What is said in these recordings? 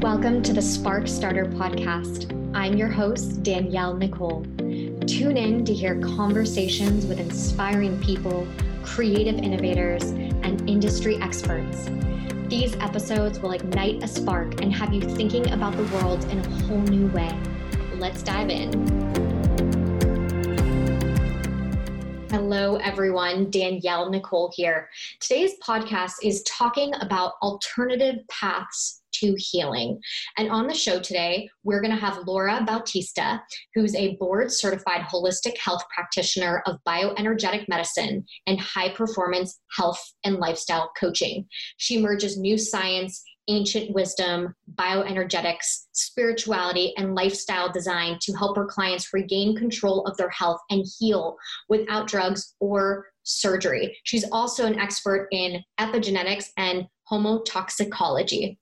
Welcome to the Spark Starter Podcast. I'm your host, Danielle Nicole. Tune in to hear conversations with inspiring people, creative innovators, and industry experts. These episodes will ignite a spark and have you thinking about the world in a whole new way. Let's dive in. Hello, everyone. Danielle Nicole here. Today's podcast is talking about alternative paths to healing. And on the show today, we're going to have Laura Bautista, who's a board certified holistic health practitioner of bioenergetic medicine and high performance health and lifestyle coaching. She merges new science ancient wisdom, bioenergetics, spirituality, and lifestyle design to help her clients regain control of their health and heal without drugs or surgery. She's also an expert in epigenetics and homotoxicology.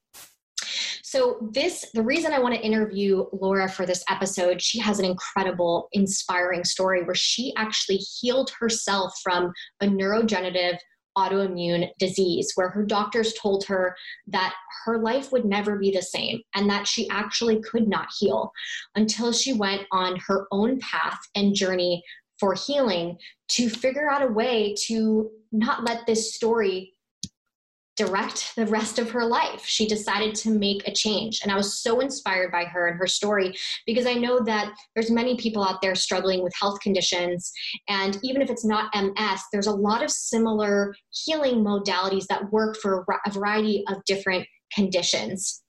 So, this, the reason I want to interview Laura for this episode, she has an incredible, inspiring story where she actually healed herself from a neurodegenerative autoimmune disease, where her doctors told her that her life would never be the same and that she actually could not heal until she went on her own path and journey for healing to figure out a way to not let this story direct the rest of her life. She decided to make a change. And I was so inspired by her and her story because I know that there's many people out there struggling with health conditions. And even if it's not MS, there's a lot of similar healing modalities that work for a variety of different conditions.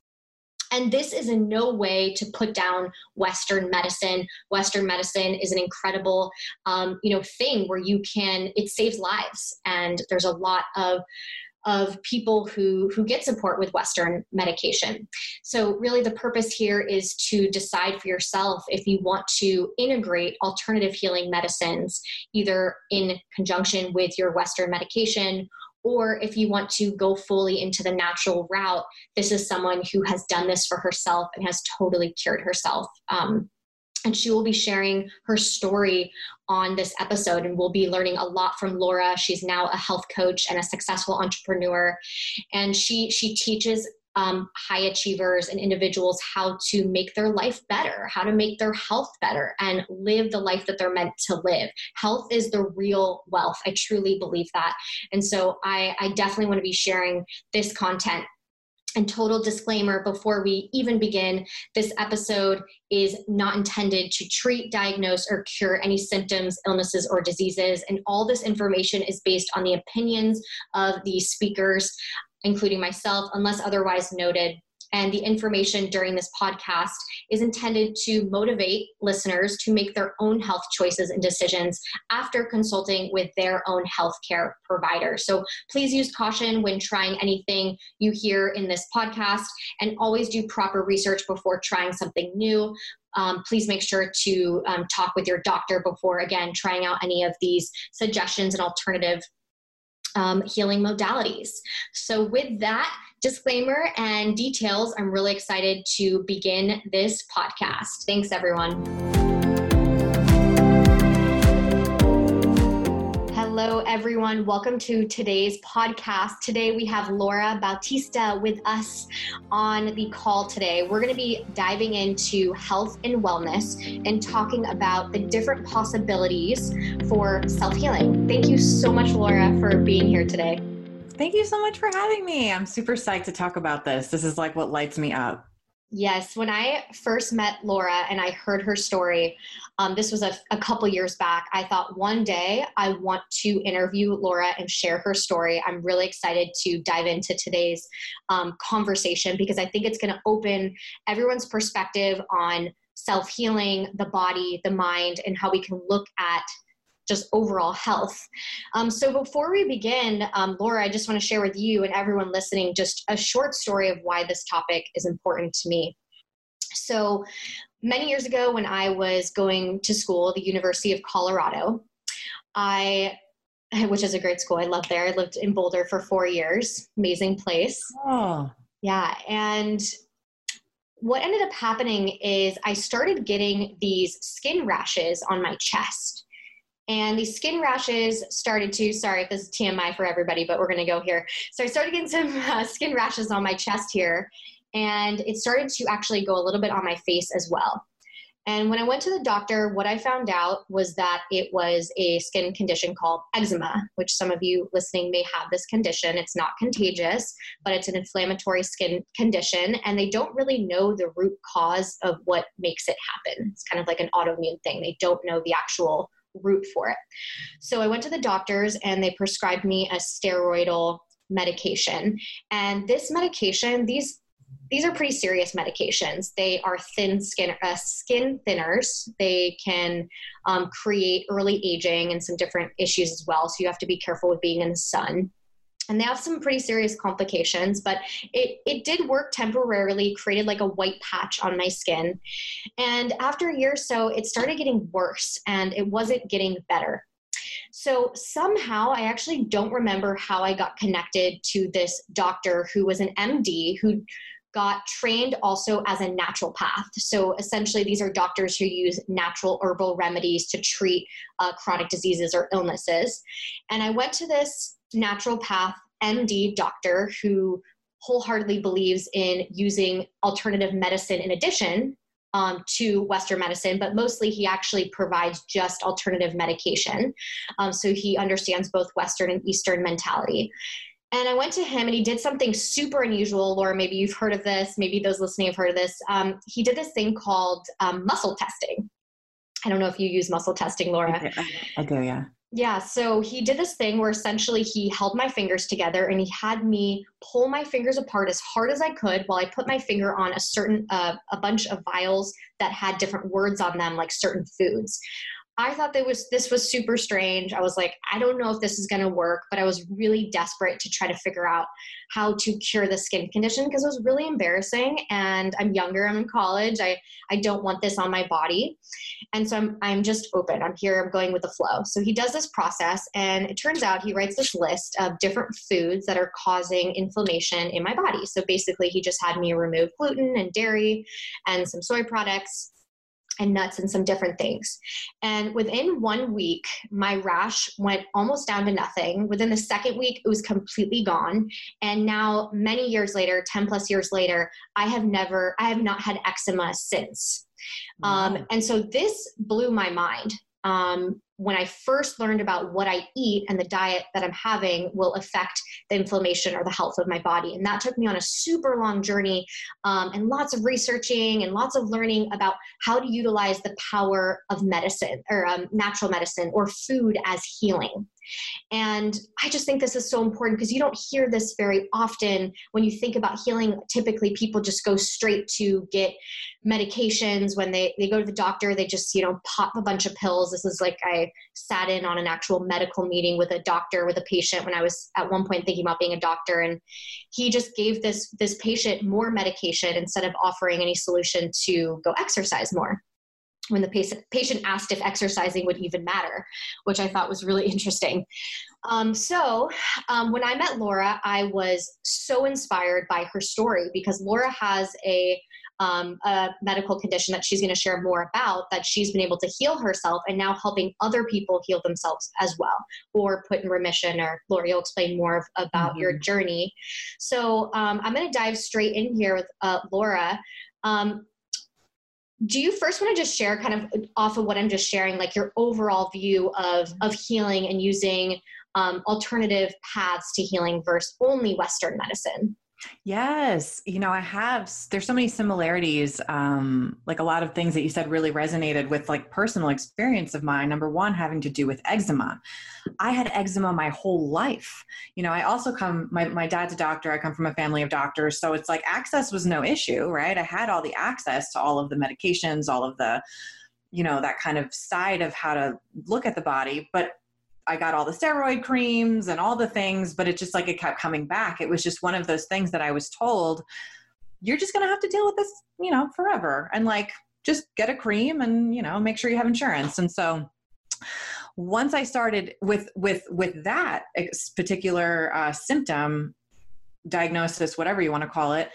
And this is in no way to put down Western medicine. Western medicine is an incredible, um, you know, thing where you can. It saves lives, and there's a lot of of people who, who get support with Western medication. So, really, the purpose here is to decide for yourself if you want to integrate alternative healing medicines, either in conjunction with your Western medication or if you want to go fully into the natural route, this is someone who has done this for herself and has totally cured herself. Um, and she will be sharing her story on this episode and we'll be learning a lot from Laura. She's now a health coach and a successful entrepreneur and she she teaches um, high achievers and individuals how to make their life better, how to make their health better, and live the life that they're meant to live. Health is the real wealth. I truly believe that. And so I, I definitely want to be sharing this content and total disclaimer before we even begin this episode is not intended to treat, diagnose, or cure any symptoms, illnesses, or diseases. And all this information is based on the opinions of the speakers, including myself, unless otherwise noted and the information during this podcast is intended to motivate listeners to make their own health choices and decisions after consulting with their own healthcare provider. So please use caution when trying anything you hear in this podcast and always do proper research before trying something new. Um, please make sure to um, talk with your doctor before, again, trying out any of these suggestions and alternative um, healing modalities. So, with that disclaimer and details, I'm really excited to begin this podcast. Thanks, everyone. Hello, everyone. Welcome to today's podcast. Today we have Laura Bautista with us on the call today. We're going to be diving into health and wellness and talking about the different possibilities for self healing. Thank you so much, Laura, for being here today. Thank you so much for having me. I'm super psyched to talk about this. This is like what lights me up. Yes, when I first met Laura and I heard her story, um, this was a, a couple years back. I thought one day I want to interview Laura and share her story. I'm really excited to dive into today's um, conversation because I think it's going to open everyone's perspective on self healing, the body, the mind, and how we can look at just overall health. Um, so before we begin, um, Laura, I just want to share with you and everyone listening just a short story of why this topic is important to me. So many years ago, when I was going to school, the University of Colorado, I which is a great school. I love there. I lived in Boulder for four years. Amazing place. Oh. Yeah. And what ended up happening is I started getting these skin rashes on my chest and these skin rashes started to sorry if this is tmi for everybody but we're going to go here so i started getting some uh, skin rashes on my chest here and it started to actually go a little bit on my face as well. And when I went to the doctor, what I found out was that it was a skin condition called eczema, which some of you listening may have this condition. It's not contagious, but it's an inflammatory skin condition, and they don't really know the root cause of what makes it happen. It's kind of like an autoimmune thing. They don't know the actual root for it. So I went to the doctors and they prescribed me a steroidal medication. And this medication, these these are pretty serious medications. They are thin skin uh, skin thinners. They can um, create early aging and some different issues as well. So you have to be careful with being in the sun. And they have some pretty serious complications, but it, it did work temporarily, created like a white patch on my skin. And after a year or so, it started getting worse and it wasn't getting better. So somehow I actually don't remember how I got connected to this doctor who was an MD who got trained also as a naturopath. So essentially, these are doctors who use natural herbal remedies to treat uh, chronic diseases or illnesses. And I went to this naturopath MD doctor who wholeheartedly believes in using alternative medicine in addition um, to Western medicine, but mostly he actually provides just alternative medication. Um, so he understands both Western and Eastern mentality. And I went to him and he did something super unusual. Laura, maybe you've heard of this. Maybe those listening have heard of this. Um, he did this thing called um, muscle testing. I don't know if you use muscle testing, Laura. I do, yeah. Yeah, so he did this thing where essentially he held my fingers together and he had me pull my fingers apart as hard as I could while I put my finger on a certain uh, a bunch of vials that had different words on them, like certain foods. I thought that was this was super strange. I was like, I don't know if this is going to work, but I was really desperate to try to figure out how to cure the skin condition because it was really embarrassing and I'm younger, I'm in college. I I don't want this on my body. And so I'm I'm just open. I'm here, I'm going with the flow. So he does this process and it turns out he writes this list of different foods that are causing inflammation in my body. So basically he just had me remove gluten and dairy and some soy products and nuts and some different things. And within one week, my rash went almost down to nothing. Within the second week, it was completely gone. And now, many years later, 10 plus years later, I have never, I have not had eczema since. Um, and so this blew my mind. Um, when I first learned about what I eat and the diet that I'm having will affect the inflammation or the health of my body. And that took me on a super long journey um, and lots of researching and lots of learning about how to utilize the power of medicine or um, natural medicine or food as healing. And I just think this is so important because you don't hear this very often when you think about healing. Typically, people just go straight to get medications when they, they go to the doctor, they just, you know, pop a bunch of pills. This is like I sat in on an actual medical meeting with a doctor with a patient when I was at one point thinking about being a doctor. And he just gave this this patient more medication instead of offering any solution to go exercise more when the patient, asked if exercising would even matter, which I thought was really interesting. Um, so, um, when I met Laura, I was so inspired by her story because Laura has a, um, a medical condition that she's going to share more about that she's been able to heal herself and now helping other people heal themselves as well or put in remission. Or Laura, you'll explain more of, about mm-hmm. your journey. So, um, I'm going to dive straight in here with uh, Laura. Um, do you first want to just share kind of off of what i'm just sharing like your overall view of of healing and using um, alternative paths to healing versus only western medicine Yes, you know, I have. There's so many similarities. Um, like a lot of things that you said really resonated with like personal experience of mine. Number one, having to do with eczema. I had eczema my whole life. You know, I also come. My my dad's a doctor. I come from a family of doctors, so it's like access was no issue, right? I had all the access to all of the medications, all of the, you know, that kind of side of how to look at the body, but I got all the steroid creams and all the things, but it just like it kept coming back. It was just one of those things that I was told, you're just going to have to deal with this, you know, forever. And like, just get a cream and, you know, make sure you have insurance. And so, once I started with with with that particular uh, symptom diagnosis, whatever you want to call it,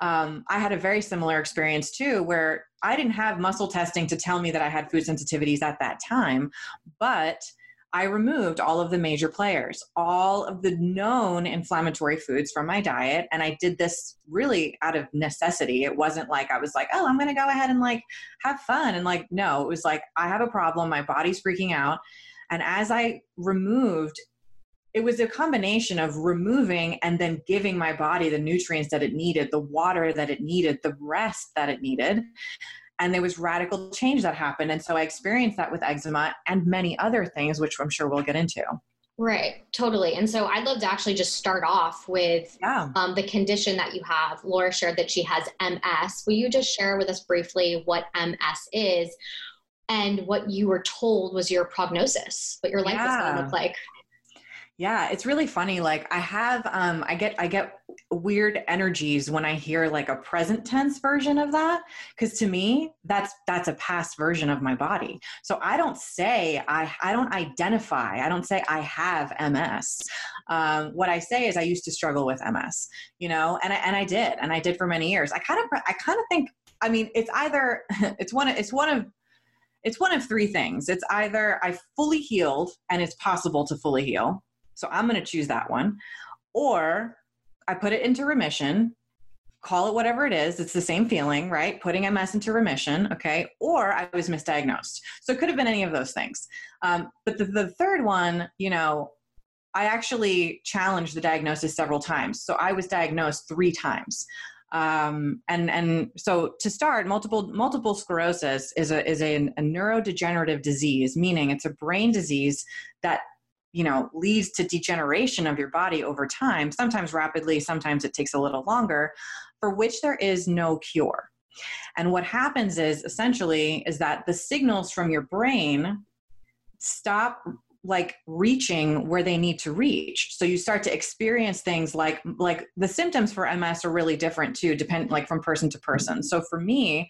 um, I had a very similar experience too, where I didn't have muscle testing to tell me that I had food sensitivities at that time, but I removed all of the major players, all of the known inflammatory foods from my diet. And I did this really out of necessity. It wasn't like I was like, oh, I'm going to go ahead and like have fun. And like, no, it was like, I have a problem. My body's freaking out. And as I removed, it was a combination of removing and then giving my body the nutrients that it needed, the water that it needed, the rest that it needed and there was radical change that happened and so i experienced that with eczema and many other things which i'm sure we'll get into Right, totally. And so I'd love to actually just start off with yeah. um, the condition that you have. Laura shared that she has MS. Will you just share with us briefly what MS is and what you were told was your prognosis, what your life yeah. was going to look like? Yeah, it's really funny. Like I have, um, I get, I get weird energies when I hear like a present tense version of that. Cause to me, that's, that's a past version of my body. So I don't say, I, I don't identify, I don't say I have MS. Um, what I say is I used to struggle with MS, you know, and I, and I did, and I did for many years. I kind of, I kind of think, I mean, it's either, it's one, it's one of, it's one of three things. It's either I fully healed and it's possible to fully heal so I'm going to choose that one. Or I put it into remission, call it whatever it is. It's the same feeling, right? Putting MS into remission, okay? Or I was misdiagnosed. So it could have been any of those things. Um, but the, the third one, you know, I actually challenged the diagnosis several times. So I was diagnosed three times. Um, and and so to start, multiple multiple sclerosis is a is a, a neurodegenerative disease, meaning it's a brain disease that you know leads to degeneration of your body over time sometimes rapidly sometimes it takes a little longer for which there is no cure. And what happens is essentially is that the signals from your brain stop like reaching where they need to reach. So you start to experience things like like the symptoms for ms are really different too depend like from person to person. So for me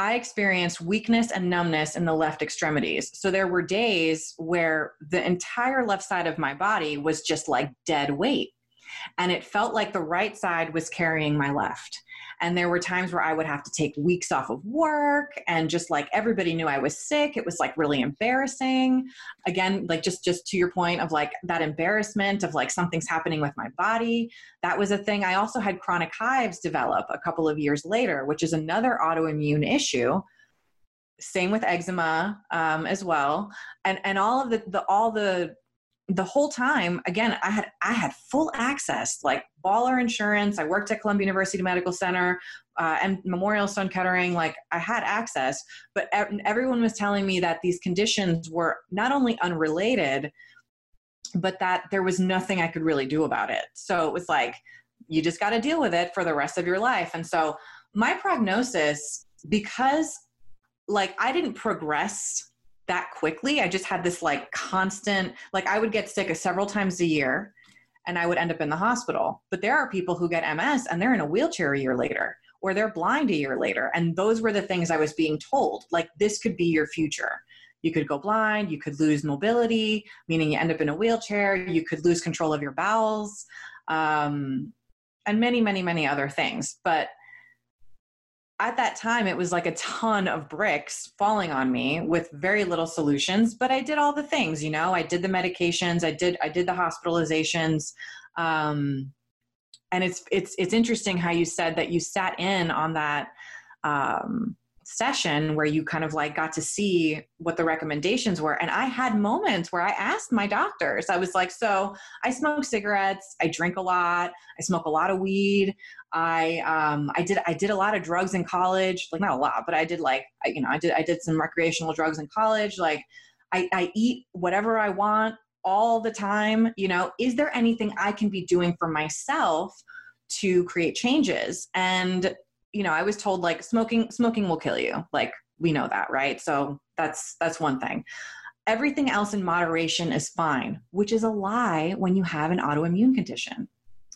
I experienced weakness and numbness in the left extremities. So there were days where the entire left side of my body was just like dead weight. And it felt like the right side was carrying my left. And there were times where I would have to take weeks off of work and just like everybody knew I was sick. It was like really embarrassing. Again, like just just to your point of like that embarrassment of like something's happening with my body. That was a thing. I also had chronic hives develop a couple of years later, which is another autoimmune issue same with eczema um, as well and and all of the, the all the the whole time again i had i had full access like baller insurance. I worked at columbia university medical center uh, and memorial sloan kettering like i had access but everyone was telling me that these conditions were not only unrelated but that there was nothing i could really do about it. So it was like you just got to deal with it for the rest of your life. And so my prognosis because like i didn't progress that quickly. I just had this like constant, like I would get sick several times a year and I would end up in the hospital. But there are people who get MS and they're in a wheelchair a year later or they're blind a year later. And those were the things I was being told like, this could be your future. You could go blind, you could lose mobility, meaning you end up in a wheelchair, you could lose control of your bowels, um, and many, many, many other things. But at that time it was like a ton of bricks falling on me with very little solutions but i did all the things you know? I did the medications i did i did the hospitalizations um, and it's it's it's interesting how you said that you sat in on that um, session where you kind of like got to see what the recommendations were. And I had moments where I asked my doctors, I was like, so I smoke cigarettes, I drink a lot, I smoke a lot of weed. I um I did I did a lot of drugs in college, like not a lot, but I did like I, you know, I did I did some recreational drugs in college. Like I, I eat whatever I want all the time. You know, is there anything I can be doing for myself to create changes? And you know, I was told like smoking smoking will kill you. Like we know that, right? So that's that's one thing. Everything else in moderation is fine, which is a lie when you have an autoimmune condition.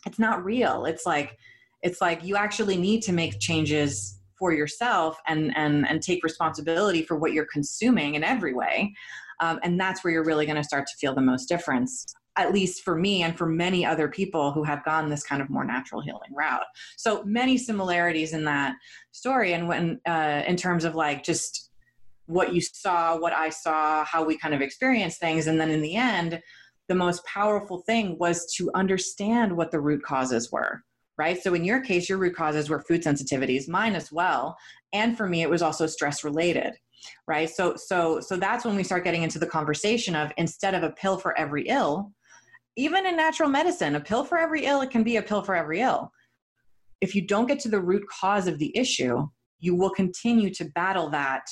It's not real. It's like it's like you actually need to make changes for yourself and and and take responsibility for what you're consuming in every way. Um, and that's where you're really going to start to feel the most difference at least for me and for many other people who have gone this kind of more natural healing route. So many similarities in that story. And when, uh, in terms of like just what you saw, what I saw, how we kind of experienced things. And then in the end, the most powerful thing was to understand what the root causes were right? So in your case, your root causes were food sensitivities, mine as well. And for me, it was also stress related, right? So so so that's when we start getting into the conversation of instead of a pill for every ill, even in natural medicine, a pill for every ill, it can be a pill for every ill. If you don't get to the root cause of the issue, you will continue to battle that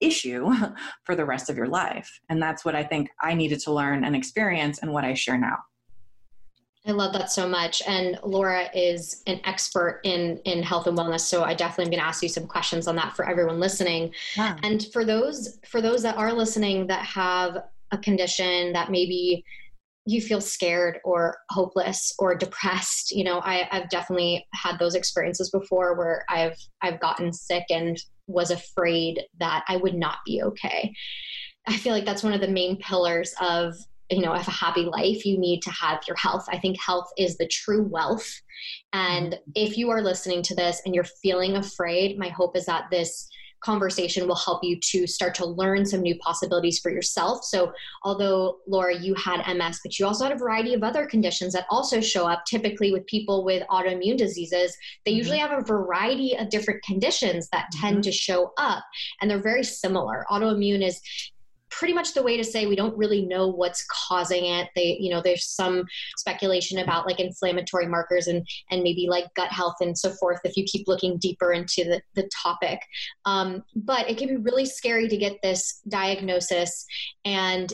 issue for the rest of your life. And that's what I think I needed to learn and experience and what I share now. I love that so much. And Laura is an expert in in health and wellness. So I definitely am going to ask you some questions on that for everyone listening. Yeah. And for those for those that are listening that have a condition that maybe you feel scared or hopeless or depressed you know I, i've definitely had those experiences before where i've i've gotten sick and was afraid that i would not be okay. I feel like that's one of the main pillars of you know of a happy life you need to have your health. I think health is the true wealth. And mm-hmm. if you are listening to this and you're feeling afraid my hope is that this conversation will help you to start to learn some new possibilities for yourself. So, although Laura, you had MS, but you also had a variety of other conditions that also show up typically with people with autoimmune diseases. They mm-hmm. usually have a variety of different conditions that tend mm-hmm. to show up, and they're very similar. Autoimmune is pretty much the way to say we don't really know what's causing it. They, you know, there's some speculation about like inflammatory markers and and maybe like gut health and so forth. If you keep looking deeper into the the topic, um, but it can be really scary to get this diagnosis and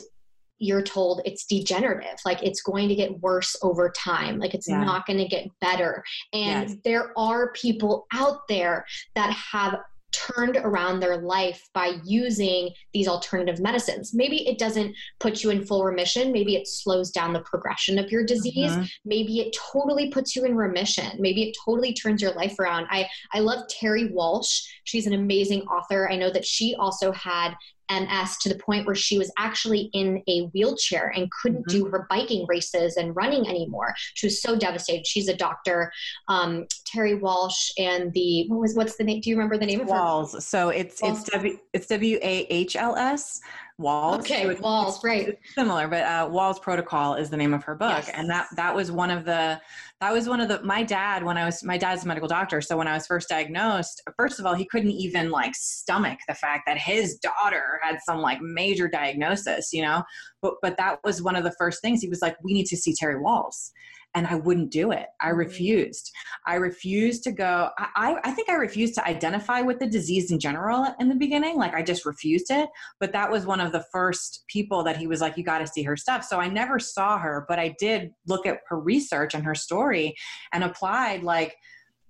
you're told it's degenerative like it's going to get worse over time like it's yeah. not going to get better and yes. there are people out there that have turned around their life by using these alternative medicines. Maybe it doesn't put you in full remission. Maybe it slows down the progression of your disease. Mm-hmm. Maybe it totally puts you in remission. Maybe it totally turns your life around. I, I love Terry Walsh. She's an amazing author. I know that she also had MS to the point where she was actually in a wheelchair and couldn't mm-hmm. do her biking races and running anymore. She was so devastated. She's a doctor, um, Terry Walsh, and the what was what's the name? Do you remember the name of her? Wahls. So it's Wahls. it's W it's W A H L S. Wahls. Okay, so Wahls, right. Similar, but uh, Wahls Protocol is the name of her book, yes. and that that was one of the that was one of the my dad when I was my dad's a medical doctor, so when I was first diagnosed, first of all, he couldn't even like stomach the fact that his daughter had some like major diagnosis, you know. But but that was one of the first things he was like, we need to see Terry Wahls, and I wouldn't do it. I mm-hmm. refused. I refused to go. I, I think I refused to identify with the disease in general in the beginning. Like I just refused it. But that was one of the first people that he was like, you got to see her stuff. So I never saw her, but I did look at her research and her story and applied like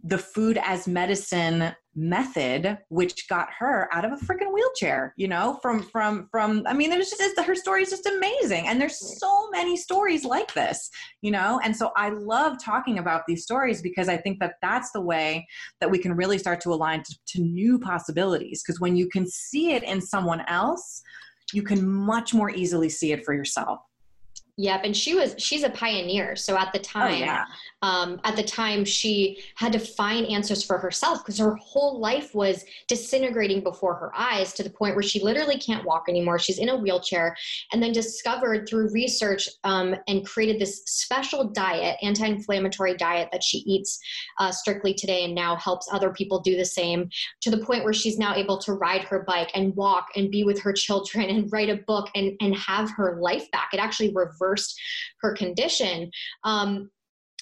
the food as medicine method which got her out of a freaking wheelchair you know from from from i mean was just her story is just amazing. And there's so many stories like this you know? And so i love talking about these stories because i think that that's the way that we can really start to align to, to new possibilities. Because when you can see it in someone else you can much more easily see it for yourself. Yep, and she was she's a pioneer. So at the oh, time, oh, yeah. Um, at the time, she had to find answers for herself because her whole life was disintegrating before her eyes to the point where she literally can't walk anymore. She's in a wheelchair, and then discovered through research um, and created this special diet, anti-inflammatory diet that she eats uh, strictly today, and now helps other people do the same. To the point where she's now able to ride her bike and walk and be with her children and write a book and and have her life back. It actually reversed reversed her condition. Um,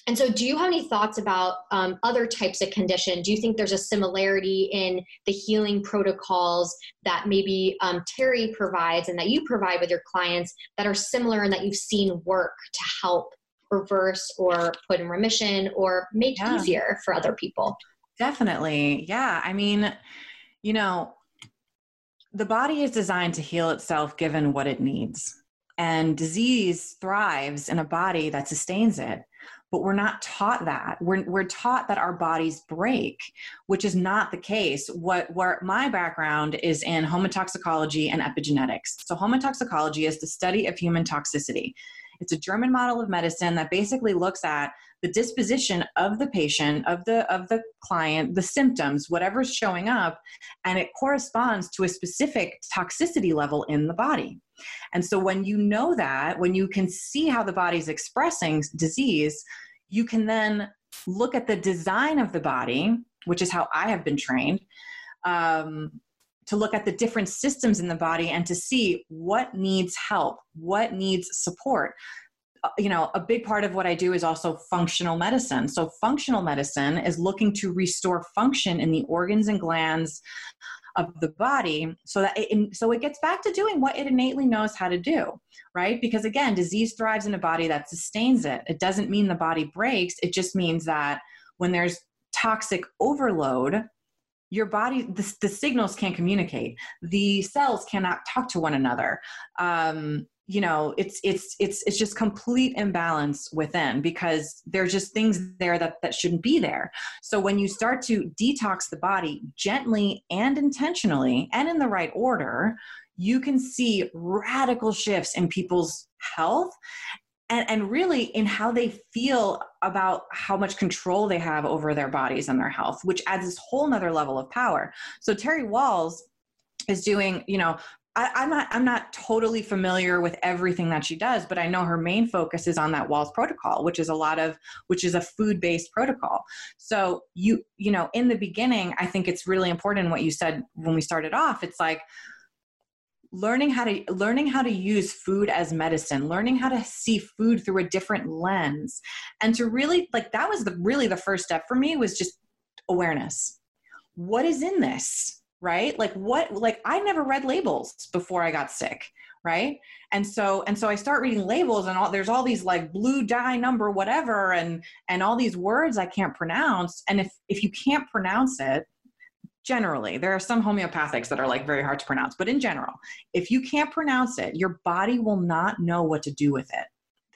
and so, do you have any thoughts about um, other types of condition? Do you think there's a similarity in the healing protocols that maybe um, Terry provides and that you provide with your clients that are similar and that you've seen work to help reverse or put in remission or make yeah. easier for other people? Definitely. Yeah. I mean, you know, the body is designed to heal itself given what it needs. And disease thrives in a body that sustains it. But we're not taught that. We're, we're taught that our bodies break, which is not the case. What where my background is in homotoxicology and epigenetics. So homotoxicology is the study of human toxicity. It's a German model of medicine that basically looks at the disposition of the patient, of the of the client, the symptoms, whatever's showing up, and it corresponds to a specific toxicity level in the body. And so when you know that, when you can see how the body's expressing disease, you can then look at the design of the body, which is how I have been trained. Um, to look at the different systems in the body and to see what needs help, what needs support. Uh, you know, a big part of what I do is also functional medicine. So, functional medicine is looking to restore function in the organs and glands of the body so that it, so it gets back to doing what it innately knows how to do right because again disease thrives in a body that sustains it it doesn't mean the body breaks it just means that when there's toxic overload your body the, the signals can't communicate. The cells cannot talk to one another. Um, you know it's it's it's it's just complete imbalance within because there's just things there that that shouldn't be there. So when you start to detox the body gently and intentionally and in the right order you can see radical shifts in people's health and, and really in how they feel about how much control they have over their bodies and their health, which adds this whole nother level of power. So Terry Wahls is doing, you know, I, am not I'm not totally familiar with everything that she does, but I know her main focus is on that Walls protocol, which is a lot of which is a food-based protocol. So you you know, in the beginning, I think it's really important what you said when we started off. It's like learning how to learning how to use food as medicine learning how to see food through a different lens. And to really like that was the really the first step for me was just awareness. What is in this right? Like what like i never read labels before i got sick right? And so and so i start reading labels and all there's all these like blue dye number whatever and and all these words i can't pronounce. And if if you can't pronounce it generally there are some homeopathics that are like very hard to pronounce but in general if you can't pronounce it your body will not know what to do with it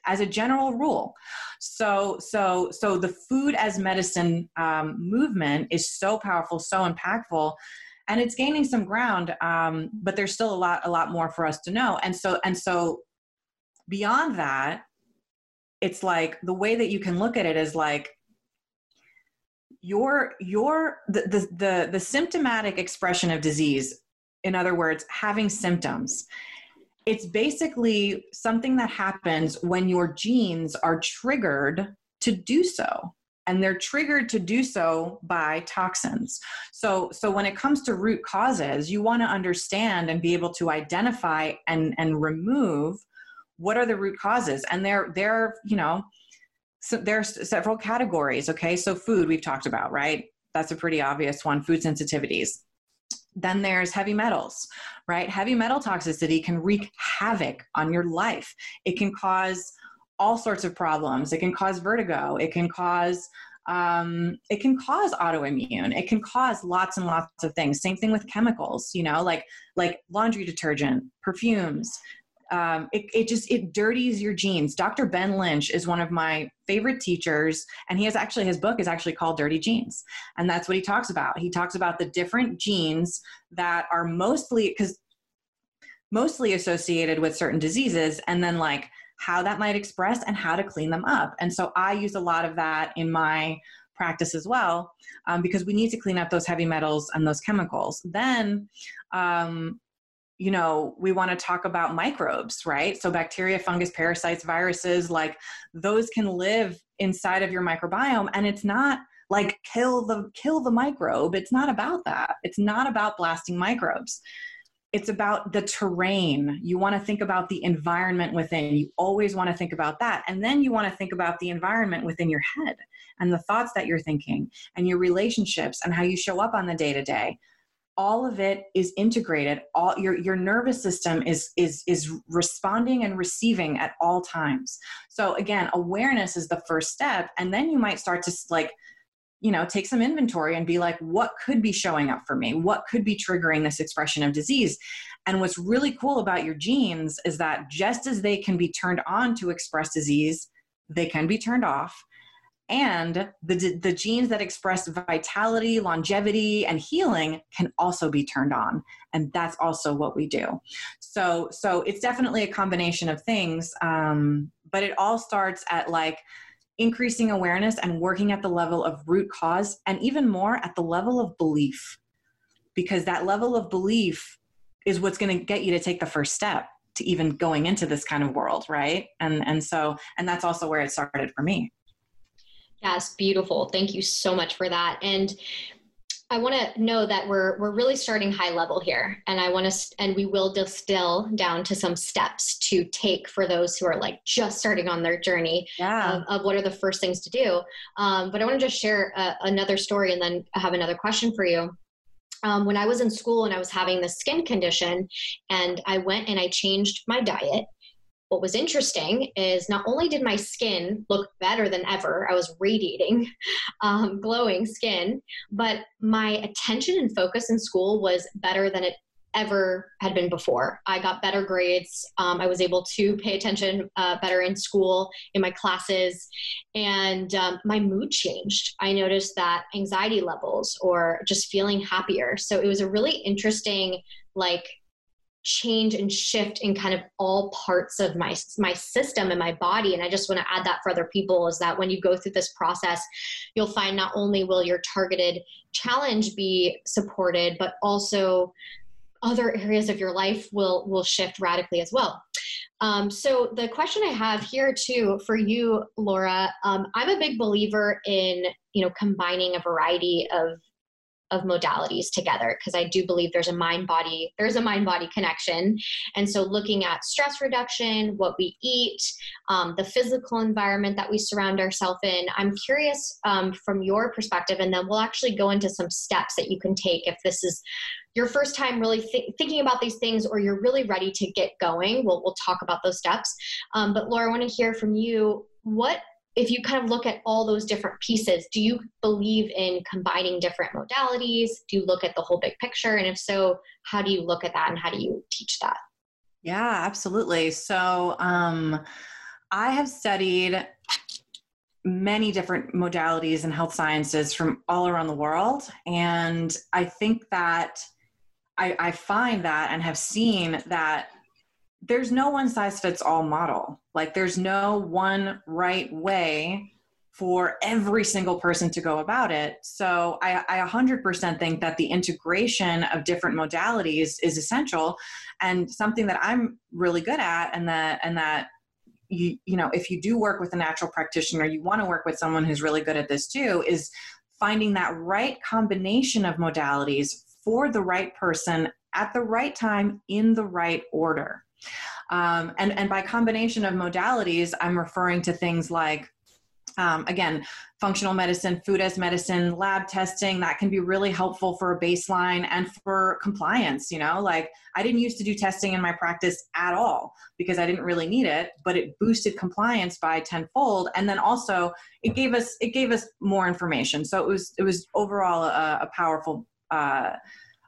as a general rule. So so so the food as medicine um, movement is so powerful so impactful and it's gaining some ground um, but there's still a lot a lot more for us to know. And so and so beyond that it's like the way that you can look at it is like your your the, the the the symptomatic expression of disease in other words having symptoms it's basically something that happens when your genes are triggered to do so and they're triggered to do so by toxins. So so when it comes to root causes you want to understand and be able to identify and and remove what are the root causes and they're they're you know so there's several categories okay? So food we've talked about right? That's a pretty obvious one food sensitivities. Then there's heavy metals right? Heavy metal toxicity can wreak havoc on your life. It can cause all sorts of problems. It can cause vertigo. It can cause um, it can cause autoimmune. It can cause lots and lots of things. Same thing with chemicals you know like like laundry detergent perfumes um, it, it just it dirties your genes. Dr ben lynch is one of my favorite teachers and he has actually his book is actually called dirty genes and that's what he talks about. He talks about the different genes that are mostly because mostly associated with certain diseases and then like how that might express and how to clean them up. And so i use a lot of that in my practice as well um, because we need to clean up those heavy metals and those chemicals. Then um, you know, we want to talk about microbes, right? So, bacteria, fungus, parasites, viruses, like those can live inside of your microbiome. And it's not like kill the kill the microbe. It's not about that. It's not about blasting microbes. It's about the terrain. You want to think about the environment within. You always want to think about that. And then you want to think about the environment within your head and the thoughts that you're thinking and your relationships and how you show up on the day to day all of it is integrated. All your your nervous system is is is responding and receiving at all times. So again awareness is the first step and then you might start to like you know take some inventory and be like what could be showing up for me? What could be triggering this expression of disease? And what's really cool about your genes is that just as they can be turned on to express disease they can be turned off and the, the genes that express vitality longevity and healing can also be turned on. And that's also what we do. So so it's definitely a combination of things um, but it all starts at like increasing awareness and working at the level of root cause and even more at the level of belief. Because that level of belief is what's going to get you to take the first step to even going into this kind of world right? And and so and that's also where it started for me yes beautiful thank you so much for that and I want to know that we're we're really starting high level here, and I want to and we will distill down to some steps to take for those who are like just starting on their journey yeah. of, of what are the first things to do. Um, but I want to just share a, another story, and then I have another question for you. Um, when I was in school and I was having this skin condition, and I went and I changed my diet what was interesting is not only did my skin look better than ever, I was radiating um, glowing skin, but my attention and focus in school was better than it ever had been before. I got better grades. Um, I was able to pay attention uh, better in school, in my classes, and um, my mood changed. I noticed that anxiety levels or just feeling happier. So it was a really interesting, like, change and shift in kind of all parts of my my system and my body. And i just want to add that for other people is that when you go through this process you'll find not only will your targeted challenge be supported but also other areas of your life will will shift radically as well. Um, so the question i have here too for you laura um, i'm a big believer in you know combining a variety of of modalities together because I do believe there's a mind body there's a mind body connection. And so looking at stress reduction what we eat um, the physical environment that we surround ourselves in I'm curious um, from your perspective and then we'll actually go into some steps that you can take if this is your first time really th- thinking about these things or you're really ready to get going. We'll, we'll talk about those steps. Um, but Laura I want to hear from you. What if you kind of look at all those different pieces, do you believe in combining different modalities? Do you look at the whole big picture? And if so, how do you look at that and how do you teach that? Yeah, absolutely. So um, I have studied many different modalities in health sciences from all around the world. And I think that I, I find that and have seen that there's no one size fits all model. Like there's no one right way for every single person to go about it. So I, I 100% think that the integration of different modalities is essential and something that I'm really good at and that and that you you know if you do work with a natural practitioner you want to work with someone who's really good at this too is finding that right combination of modalities for the right person at the right time in the right order um, and, and by combination of modalities, I'm referring to things like um, again, functional medicine, food as medicine, lab testing, that can be really helpful for a baseline and for compliance. You know, like I didn't used to do testing in my practice at all because I didn't really need it, but it boosted compliance by tenfold. And then also it gave us, it gave us more information. So it was, it was overall a, a powerful, uh,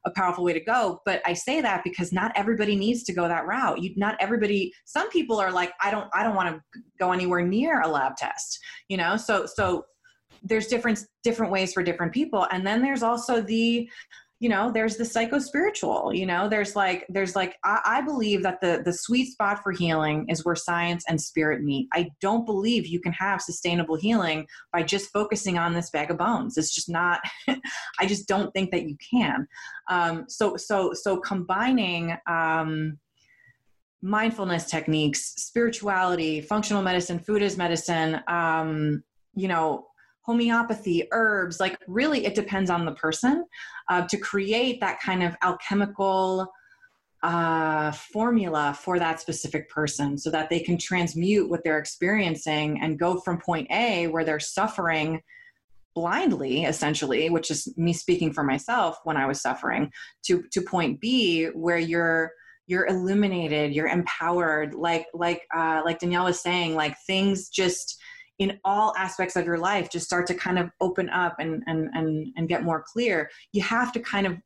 a powerful way to go but i say that because not everybody needs to go that route. You not everybody some people are like i don't i don't want to go anywhere near a lab test you know? So so there's different different ways for different people. And then there's also the you know there's the psycho spiritual you know there's like there's like I, I, believe that the the sweet spot for healing is where science and spirit meet. I don't believe you can have sustainable healing by just focusing on this bag of bones. It's just not i just don't think that you can. Um, so so so combining um, mindfulness techniques spirituality functional medicine food as medicine um, you know homeopathy, herbs, like really it depends on the person uh, to create that kind of alchemical uh, formula for that specific person so that they can transmute what they're experiencing and go from point A where they're suffering blindly essentially which is me speaking for myself when i was suffering to to point b where you're you're illuminated you're empowered like like uh, like danielle was saying like things just in all aspects of your life just start to kind of open up and and and, and get more clear you have to kind of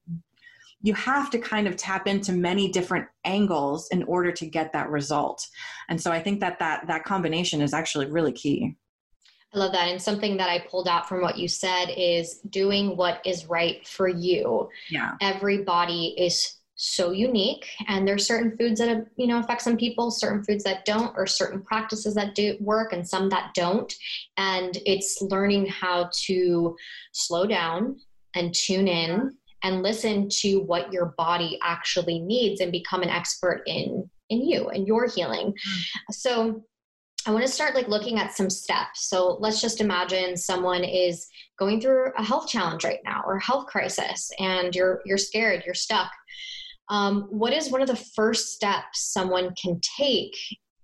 you have to kind of tap into many different angles in order to get that result and so i think that that that combination is actually really key I I love that. And something that I pulled out from what you said is doing what is right for you. Yeah. Everybody is so unique and there's certain foods that you know affect some people certain foods that don't or certain practices that do work and some that don't and it's learning how to slow down and tune in and listen to what your body actually needs and become an expert in in you and your healing mm-hmm. so I want to start like looking at some steps. So let's just imagine someone is going through a health challenge right now or a health crisis and you're you're scared, you're stuck. Um, what is one of the first steps someone can take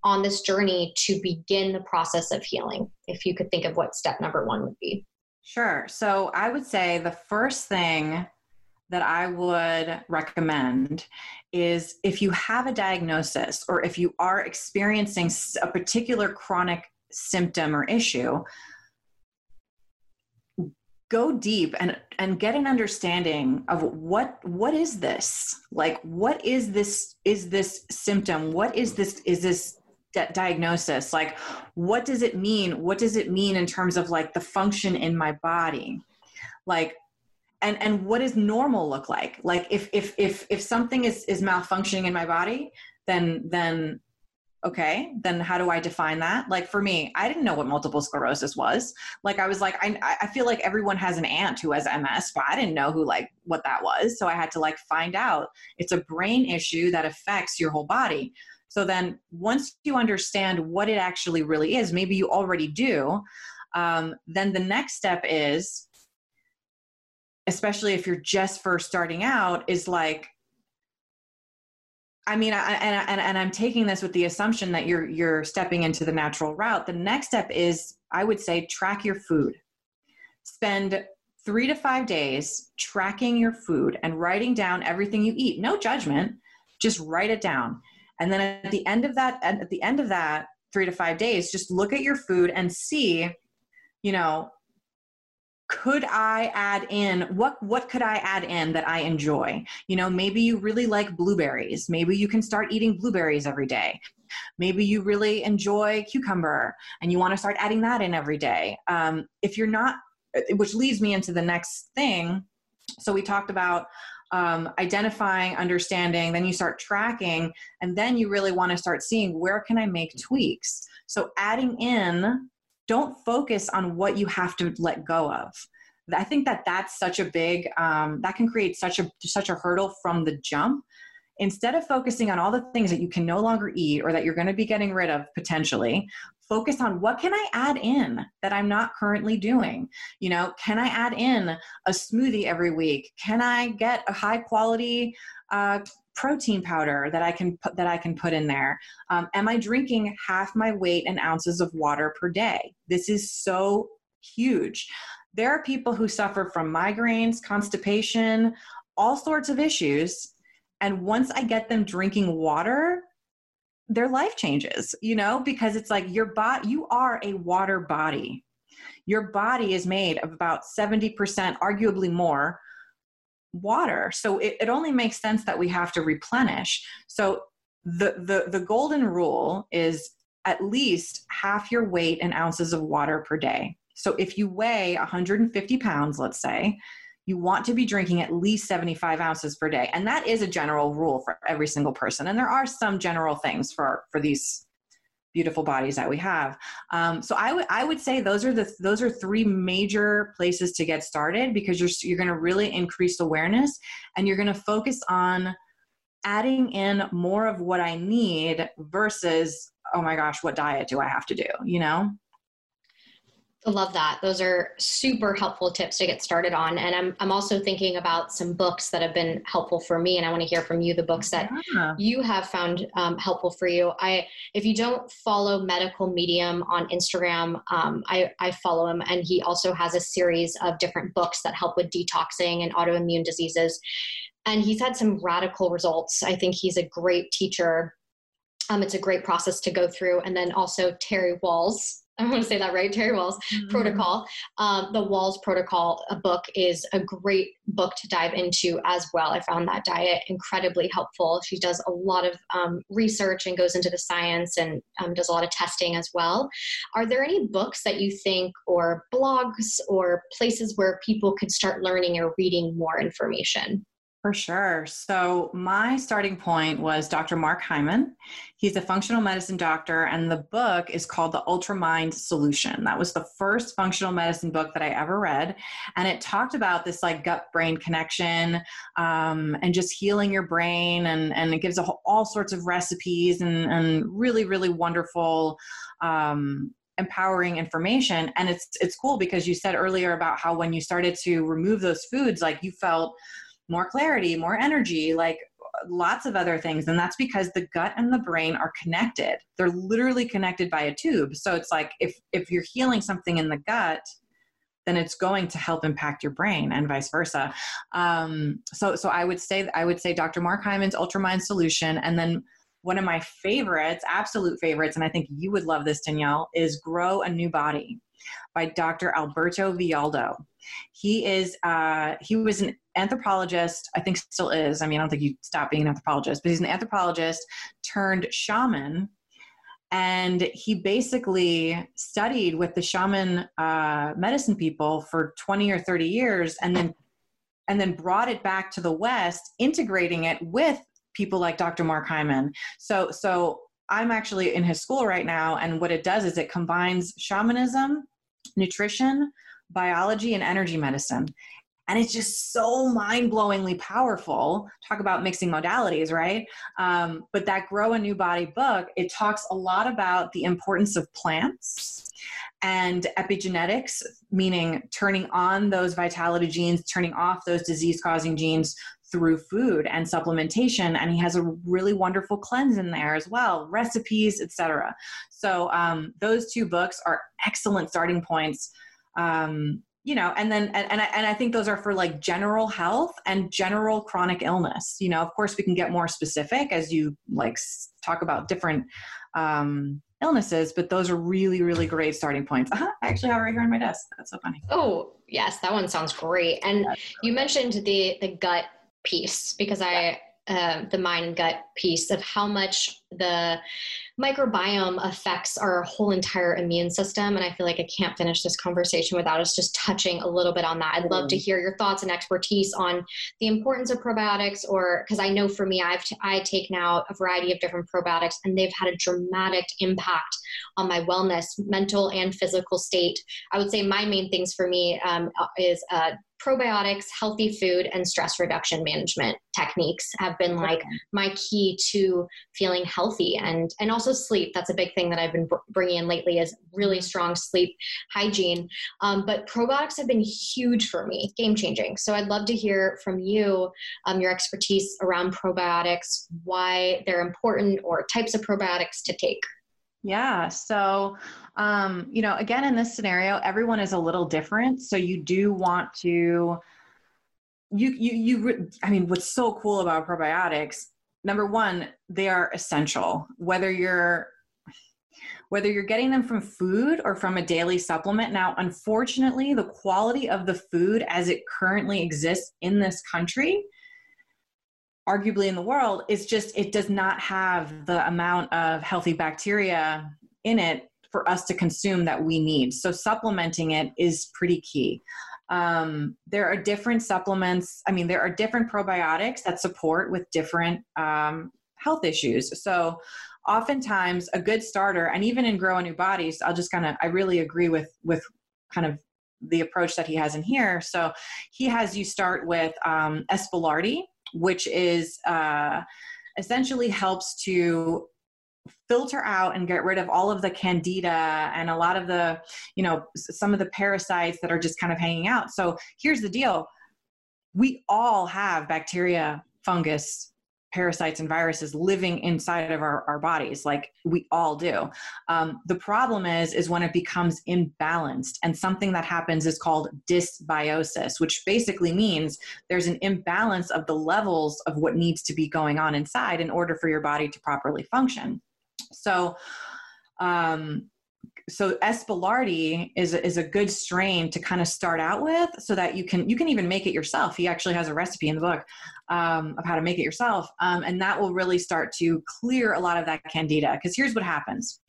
on this journey to begin the process of healing? If you could think of what step number one would be. Sure. So I would say the first thing that I would recommend is if you have a diagnosis or if you are experiencing a particular chronic symptom or issue, go deep and and get an understanding of what what is this? Like what is this is this symptom? What is this is this diagnosis? Like what does it mean? What does it mean in terms of like the function in my body? Like and and what does normal look like? Like if if if if something is is malfunctioning in my body then then okay then how do i define that? Like for me i didn't know what multiple sclerosis was. Like i was like i, I feel like everyone has an aunt who has ms but i didn't know who like what that was. So i had to like find out. It's a brain issue that affects your whole body. So then once you understand what it actually really is maybe you already do um, then the next step is especially if you're just first starting out is like I mean, I, and, and, and I'm taking this with the assumption that you're you're stepping into the natural route. The next step is, I would say, track your food. Spend three to five days tracking your food and writing down everything you eat. No judgment, just write it down. And then at the end of that, at the end of that three to five days, just look at your food and see, you know, could i add in what what could i add in that i enjoy? You know maybe you really like blueberries. Maybe you can start eating blueberries every day. Maybe you really enjoy cucumber and you want to start adding that in every day. Um, if you're not uh, which leads me into the next thing. So we talked about um, identifying understanding then you start tracking and then you really want to start seeing where can i make tweaks. So adding in don't focus on what you have to let go of. I think that that's such a big um, that can create such a such a hurdle from the jump. Instead of focusing on all the things that you can no longer eat or that you're going to be getting rid of potentially focus on what can i add in that i'm not currently doing? You know can i add in a smoothie every week? Can i get a high quality uh, protein powder that I can put that I can put in there? Um, am I drinking half my weight in ounces of water per day? This is so huge. There are people who suffer from migraines, constipation, all sorts of issues. And once I get them drinking water, their life changes, you know, because it's like your body, you are a water body. Your body is made of about 70%, arguably more, water. So it, it only makes sense that we have to replenish. So the, the, the golden rule is at least half your weight in ounces of water per day. So if you weigh 150 pounds, let's say, you want to be drinking at least 75 ounces per day. And that is a general rule for every single person. And there are some general things for, for these beautiful bodies that we have. Um, so I would I would say those are the those are three major places to get started because you're you're going to really increase awareness and you're going to focus on adding in more of what I need versus oh my gosh what diet do I have to do you know love that. Those are super helpful tips to get started on. And I'm, I'm also thinking about some books that have been helpful for me. And I want to hear from you the books that yeah. you have found um, helpful for you. I, if you don't follow Medical Medium on Instagram, um, I, I follow him. And he also has a series of different books that help with detoxing and autoimmune diseases. And he's had some radical results. I think he's a great teacher um, it's a great process to go through. And then also Terry Wahls I want to say that right, Terry Wahls mm-hmm. protocol. Um, the Wahls protocol a book is a great book to dive into as well. I found that diet incredibly helpful. She does a lot of um, research and goes into the science and um, does a lot of testing as well. Are there any books that you think, or blogs, or places where people could start learning or reading more information? For sure. So, my starting point was Dr. Mark Hyman. He's a functional medicine doctor, and the book is called The Ultramind Solution. That was the first functional medicine book that I ever read. And it talked about this like gut brain connection um, and just healing your brain. And, and it gives a, all sorts of recipes and, and really, really wonderful. Um, empowering information and it's it's cool because you said earlier about how when you started to remove those foods like you felt more clarity, more energy, like lots of other things. And that's because the gut and the brain are connected. They're literally connected by a tube. So it's like if if you're healing something in the gut, then it's going to help impact your brain and vice versa. Um, so so I would say I would say Dr. Mark Hyman's Ultramind Solution, and then one of my favorites, absolute favorites, and I think you would love this, Danielle, is Grow a New Body by Dr. Alberto Villoldo. He is uh, he was an anthropologist, I think still is. I mean, I don't think he stopped being an anthropologist, but he's an anthropologist turned shaman. And he basically studied with the shaman uh, medicine people for 20 or 30 years and then and then brought it back to the West, integrating it with people like Dr. Mark Hyman. So so I'm actually in his school right now, and what it does is it combines shamanism, nutrition, biology, and energy medicine. And it's just so mind blowingly powerful. Talk about mixing modalities, right? Um, but that Grow a New Body book, it talks a lot about the importance of plants and epigenetics, meaning turning on those vitality genes, turning off those disease causing genes through food and supplementation and he has a really wonderful cleanse in there as well recipes etc so um, those two books are excellent starting points um, you know and then and, and I, and I think those are for like general health and general chronic illness. You know of course we can get more specific as you like talk about different um, illnesses but those are really really great starting points. Uh-huh, i actually have it right here on my desk. That's so funny. Oh yes that one sounds great. And you mentioned the the gut piece because I uh, the mind and gut piece of how much the microbiome affects our whole entire immune system. And I feel like I can't finish this conversation without us just touching a little bit on that. I'd love to mm. hear your thoughts and expertise on the importance of probiotics, or because I know for me, I've t- I take now a variety of different probiotics, and they've had a dramatic impact on my wellness, mental and physical state. I would say my main things for me um, is uh, probiotics, healthy food, and stress reduction management techniques have been like my key to feeling healthy and and also sleep. That's a big thing that I've been bringing in lately is really mm-hmm. strong sleep hygiene. Um, but probiotics have been huge for me, game changing. So I'd love to hear from you um, your expertise around probiotics, why they're important, or types of probiotics to take. Yeah. So, um, you know, again, in this scenario, everyone is a little different. So you do want to, you, you, you, I mean, what's so cool about probiotics, number one, they are essential. Whether you're, whether you're getting them from food or from a daily supplement. Now, unfortunately, the quality of the food as it currently exists in this country arguably in the world is just it does not have the amount of healthy bacteria in it for us to consume that we need. So supplementing it is pretty key. Um, there are different supplements. I mean, there are different probiotics that support with different um, health issues. So oftentimes a good starter, and even in Grow a New Bodies, I'll just kind of, I really agree with with kind of the approach that he has in here. So he has you start with um, which is uh, essentially helps to filter out and get rid of all of the candida and a lot of the you know some of the parasites that are just kind of hanging out. So here's the deal. We all have bacteria fungus parasites and viruses living inside of our, our bodies like we all do. Um, the problem is is when it becomes imbalanced and something that happens is called dysbiosis which basically means there's an imbalance of the levels of what needs to be going on inside in order for your body to properly function. So um, so S. boulardii is is a good strain to kind of start out with, so that you can you can even make it yourself. He actually has a recipe in the book um, of how to make it yourself, um, and that will really start to clear a lot of that candida. Because here's what happens: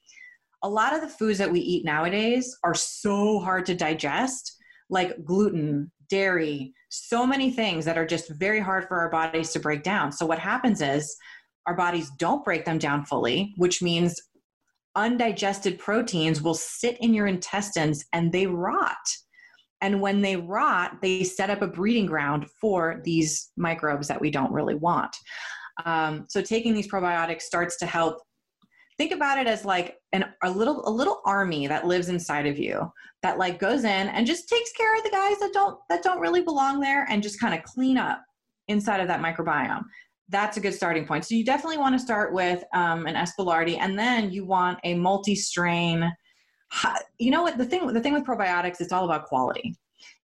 a lot of the foods that we eat nowadays are so hard to digest, like gluten, dairy, so many things that are just very hard for our bodies to break down. So what happens is our bodies don't break them down fully, which means undigested proteins will sit in your intestines and they rot. And when they rot, they set up a breeding ground for these microbes that we don't really want. Um, so taking these probiotics starts to help. Think about it as like an, a little a little army that lives inside of you that like goes in and just takes care of the guys that don't that don't really belong there and just kind of clean up inside of that microbiome that's a good starting point. So you definitely want to start with um, an S. boulardii, and then you want a multi-strain. You know what the thing? The thing with probiotics, it's all about quality.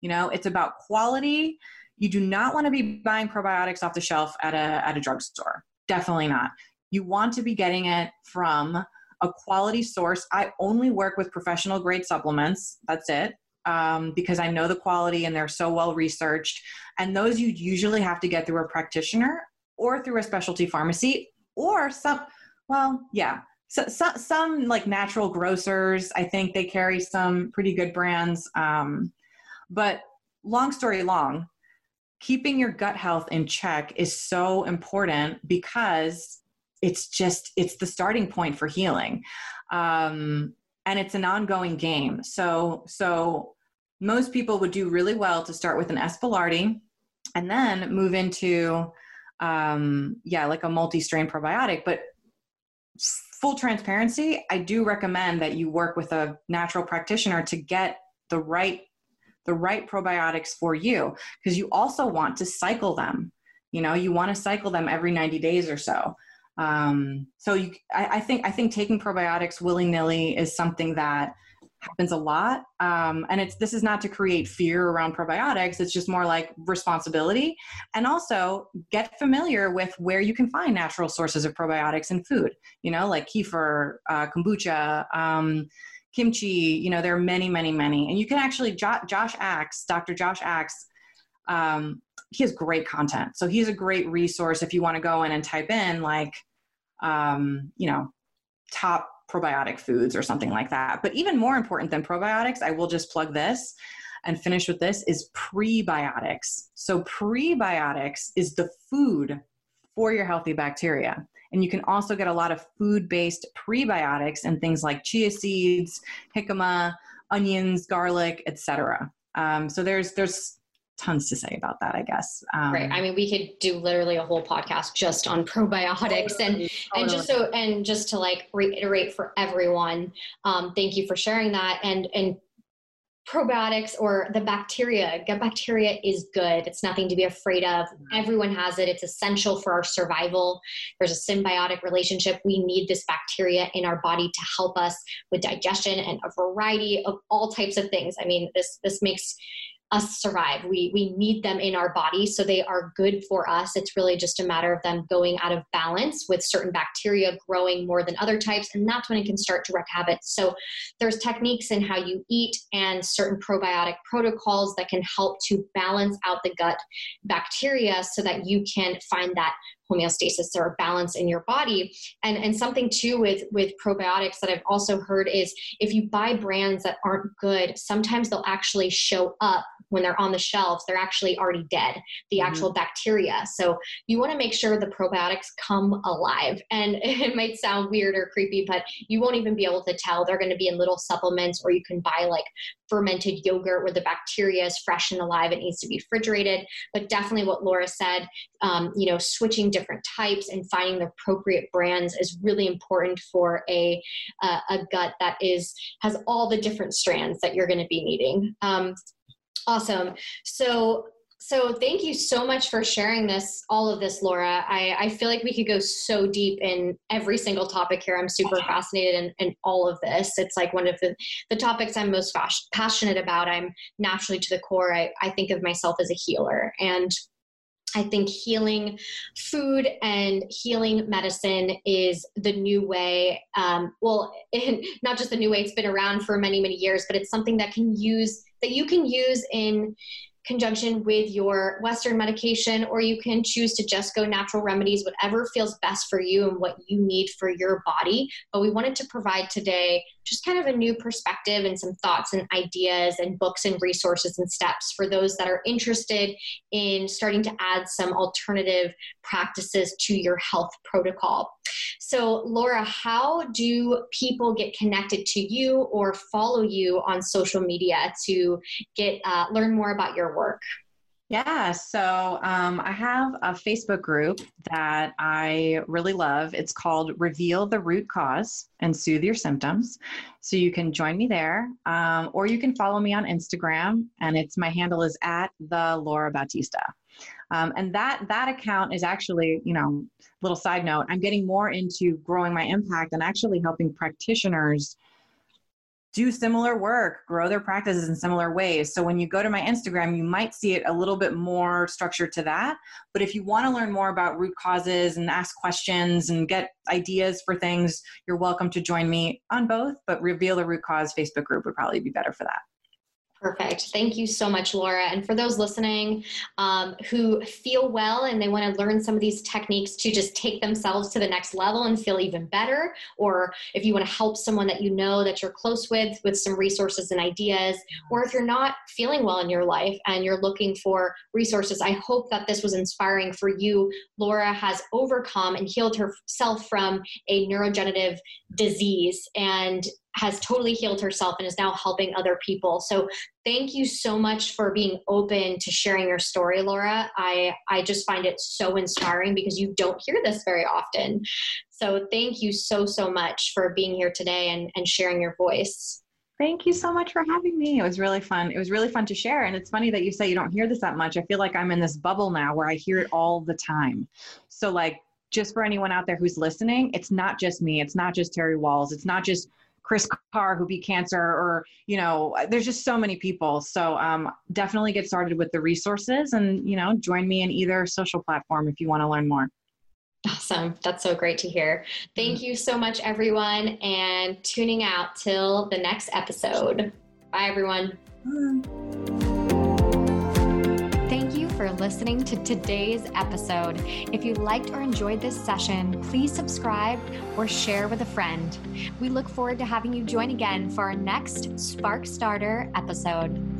You know, it's about quality. You do not want to be buying probiotics off the shelf at a at a drugstore. Definitely not. You want to be getting it from a quality source. I only work with professional grade supplements. That's it. Um, because I know the quality and they're so well researched. And those you usually have to get through a practitioner or through a specialty pharmacy or some well yeah so, so, some like natural grocers i think they carry some pretty good brands um, but long story long keeping your gut health in check is so important because it's just it's the starting point for healing um, and it's an ongoing game so so most people would do really well to start with an S. boulardii and then move into um, yeah, like a multi-strain probiotic. But full transparency, I do recommend that you work with a natural practitioner to get the right the right probiotics for you because you also want to cycle them. You know, you want to cycle them every 90 days or so. Um, so you, I, I think I think taking probiotics willy nilly is something that happens a lot. Um, and it's this is not to create fear around probiotics. It's just more like responsibility. And also get familiar with where you can find natural sources of probiotics in food you know like kefir uh, kombucha um, kimchi you know there are many many many. And you can actually jo- josh axe dr josh axe um, he has great content. So he's a great resource if you want to go in and type in like um, you know top probiotic foods or something like that. But even more important than probiotics, I will just plug this and finish with this is prebiotics. So prebiotics is the food for your healthy bacteria. And you can also get a lot of food-based prebiotics and things like chia seeds, jicama, onions, garlic, etc. Um, so there's there's tons to say about that, I guess. Um, right. I mean, we could do literally a whole podcast just on probiotics totally, and, totally. and just so, and just to like reiterate for everyone, um, thank you for sharing that. And, and probiotics or the bacteria, gut bacteria is good. It's nothing to be afraid of. Everyone has it. It's essential for our survival. There's a symbiotic relationship. We need this bacteria in our body to help us with digestion and a variety of all types of things. I mean, this, this makes us survive. We we need them in our body, so they are good for us. It's really just a matter of them going out of balance with certain bacteria growing more than other types, and that's when it can start to wreak havoc. So there's techniques in how you eat and certain probiotic protocols that can help to balance out the gut bacteria so that you can find that homeostasis or balance in your body. And and something too with with probiotics that i've also heard is if you buy brands that aren't good sometimes they'll actually show up when they're on the shelves they're actually already dead the mm-hmm. actual bacteria. So you want to make sure the probiotics come alive. And it might sound weird or creepy but you won't even be able to tell. They're going to be in little supplements or you can buy like fermented yogurt where the bacteria is fresh and alive it needs to be refrigerated. But definitely what laura said um, you know switching different types and finding the appropriate brands is really important for a uh, a gut that is has all the different strands that you're going to be needing. Um, awesome. So so thank you so much for sharing this all of this laura. I, I feel like we could go so deep in every single topic here. I'm super fascinated in, in all of this. It's like one of the, the topics i'm most fas- passionate about. I'm naturally to the core. I, I think of myself as a healer. And I think healing food and healing medicine is the new way. Um, well, not just the new way; it's been around for many, many years, but it's something that can use that you can use in conjunction with your Western medication, or you can choose to just go natural remedies, whatever feels best for you and what you need for your body. But we wanted to provide today just kind of a new perspective and some thoughts and ideas and books and resources and steps for those that are interested in starting to add some alternative practices to your health protocol. So, Laura, how do people get connected to you or follow you on social media to get uh, learn more about your work? Yeah, so um, I have a Facebook group that I really love. It's called Reveal the Root Cause and Soothe Your Symptoms. So you can join me there, um, or you can follow me on Instagram, and it's my handle is at the Laura Bautista. Um, and that that account is actually, you know, little side note. I'm getting more into growing my impact and actually helping practitioners do similar work, grow their practices in similar ways. So when you go to my Instagram, you might see it a little bit more structured to that. But if you want to learn more about root causes and ask questions and get ideas for things, you're welcome to join me on both. But Reveal the Root Cause Facebook group would probably be better for that. Perfect. Thank you so much, Laura. And for those listening um, who feel well and they want to learn some of these techniques to just take themselves to the next level and feel even better, or if you want to help someone that you know that you're close with with some resources and ideas, or if you're not feeling well in your life and you're looking for resources, I hope that this was inspiring for you. Laura has overcome and healed herself from a neurodegenerative disease and has totally healed herself and is now helping other people. So thank you so much for being open to sharing your story, Laura. I I just find it so inspiring because you don't hear this very often. So thank you so so much for being here today and, and sharing your voice. Thank you so much for having me. It was really fun. It was really fun to share. And it's funny that you say you don't hear this that much. I feel like I'm in this bubble now where I hear it all the time. So like just for anyone out there who's listening, it's not just me. It's not just Terry Wahls. It's not just Kris Carr who beat cancer, or you know, there's just so many people. So um, definitely get started with the resources, and you know, join me in either social platform if you want to learn more. Awesome. That's so great to hear. Thank mm-hmm. you so much, everyone, and tuning out till the next episode. Bye, everyone. Bye listening to today's episode. If you liked or enjoyed this session, please subscribe or share with a friend. We look forward to having you join again for our next Spark Starter episode.